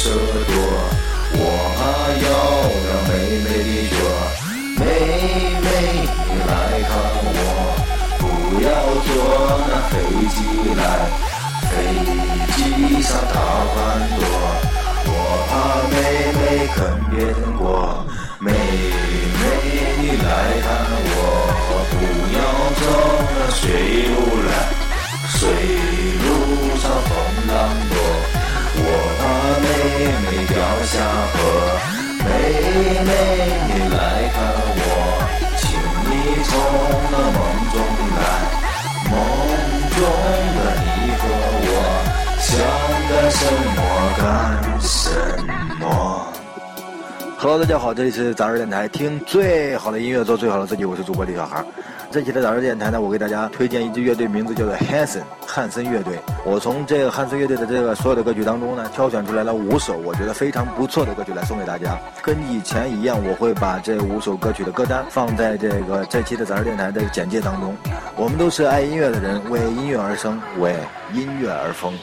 小路上毒蛇多，我要让妹妹的脚，妹妹你来看我，不要坐那飞机来，飞机上大款多。我怕妹妹看别人过，妹妹你来看我，不要走那水路来，水路上风浪多。妹妹掉下河，妹妹你来看我，请你从那梦中来，梦中的你和我，想干什么干什么。Hello，大家好，这里是杂志电台，听最好的音乐，做最好的自己，我是主播李小孩。这期的杂志电台呢，我给大家推荐一支乐队，名字叫做 Hanson 汉森乐队。我从这个汉森乐队的这个所有的歌曲当中呢，挑选出来了五首我觉得非常不错的歌曲来送给大家。跟以前一样，我会把这五首歌曲的歌单放在这个这期的杂志电台的简介当中。我们都是爱音乐的人，为音乐而生，为音乐而疯。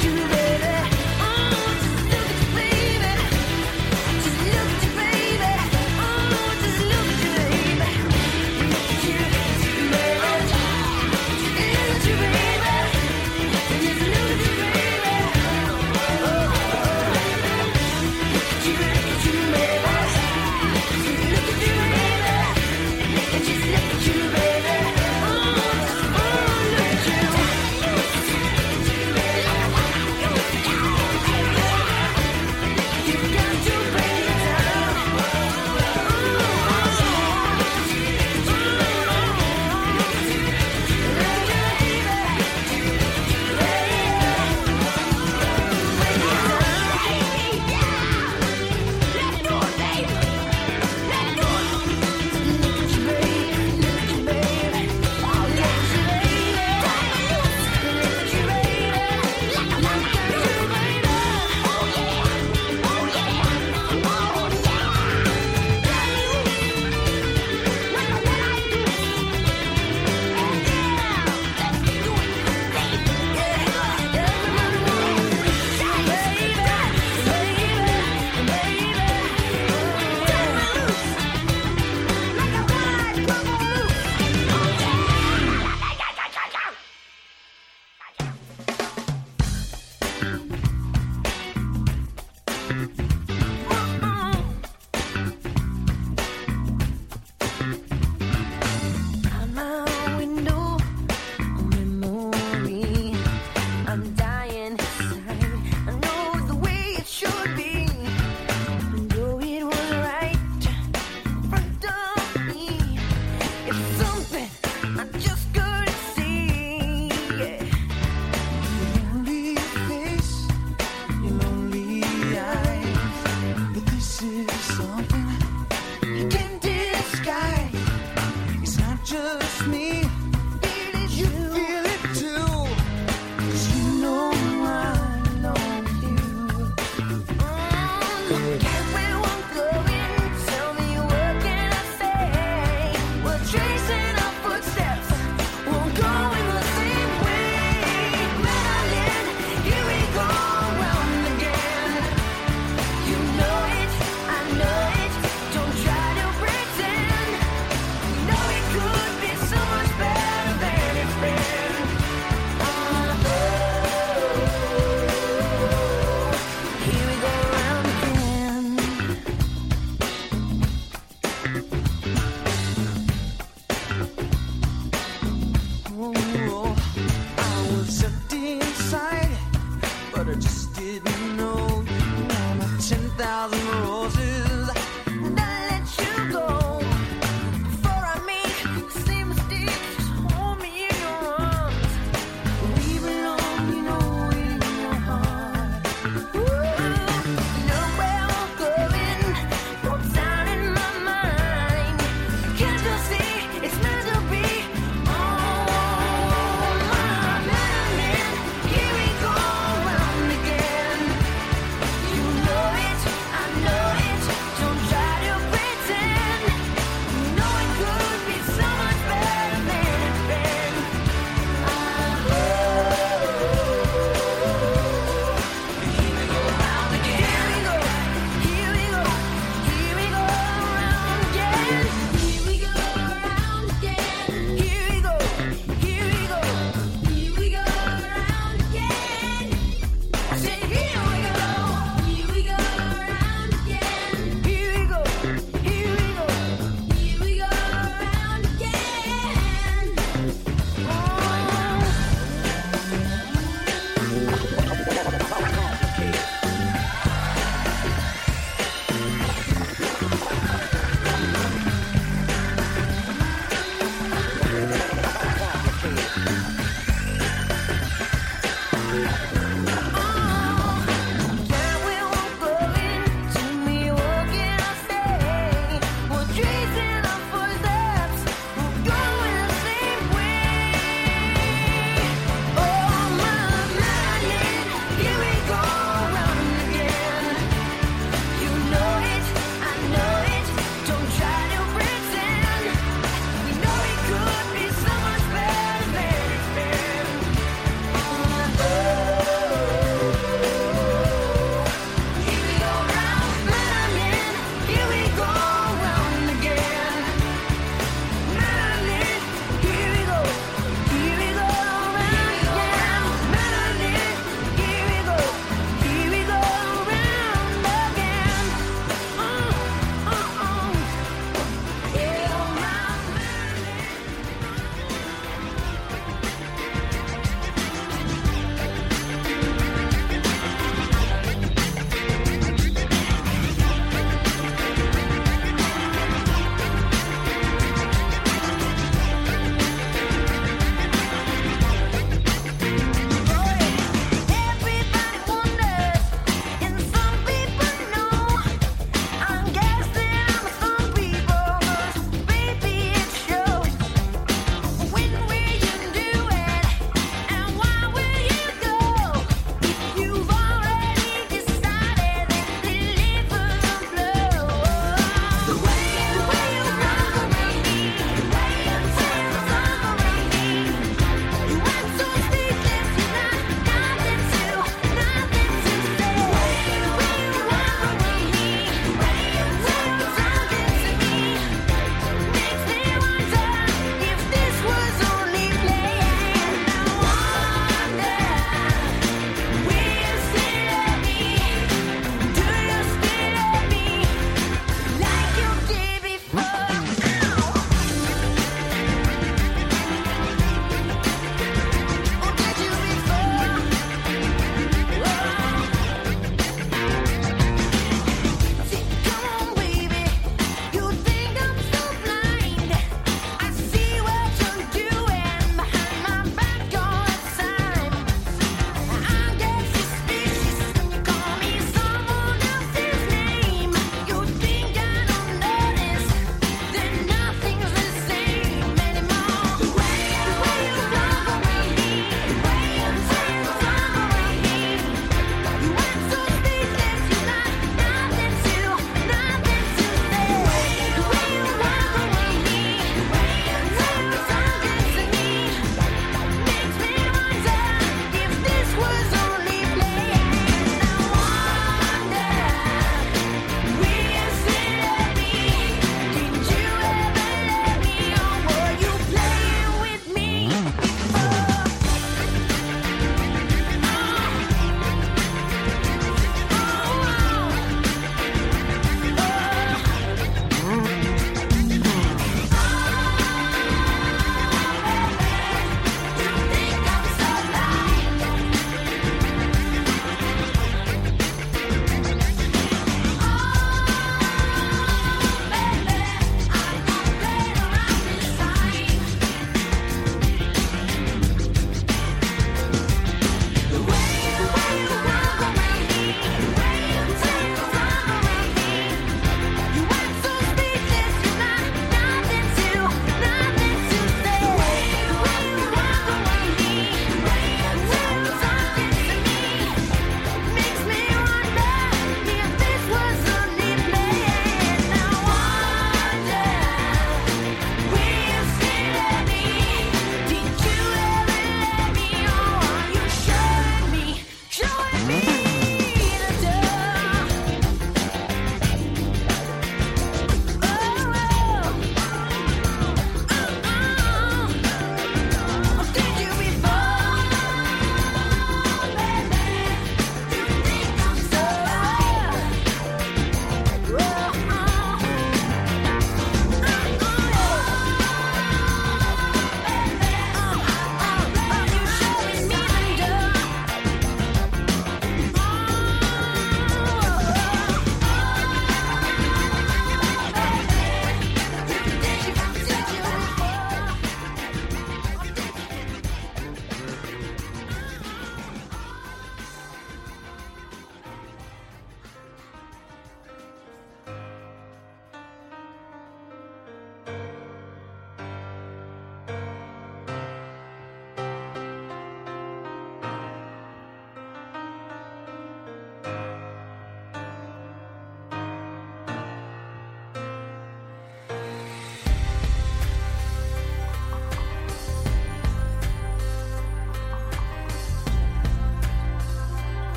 you too. just didn't know. You were my 10,000.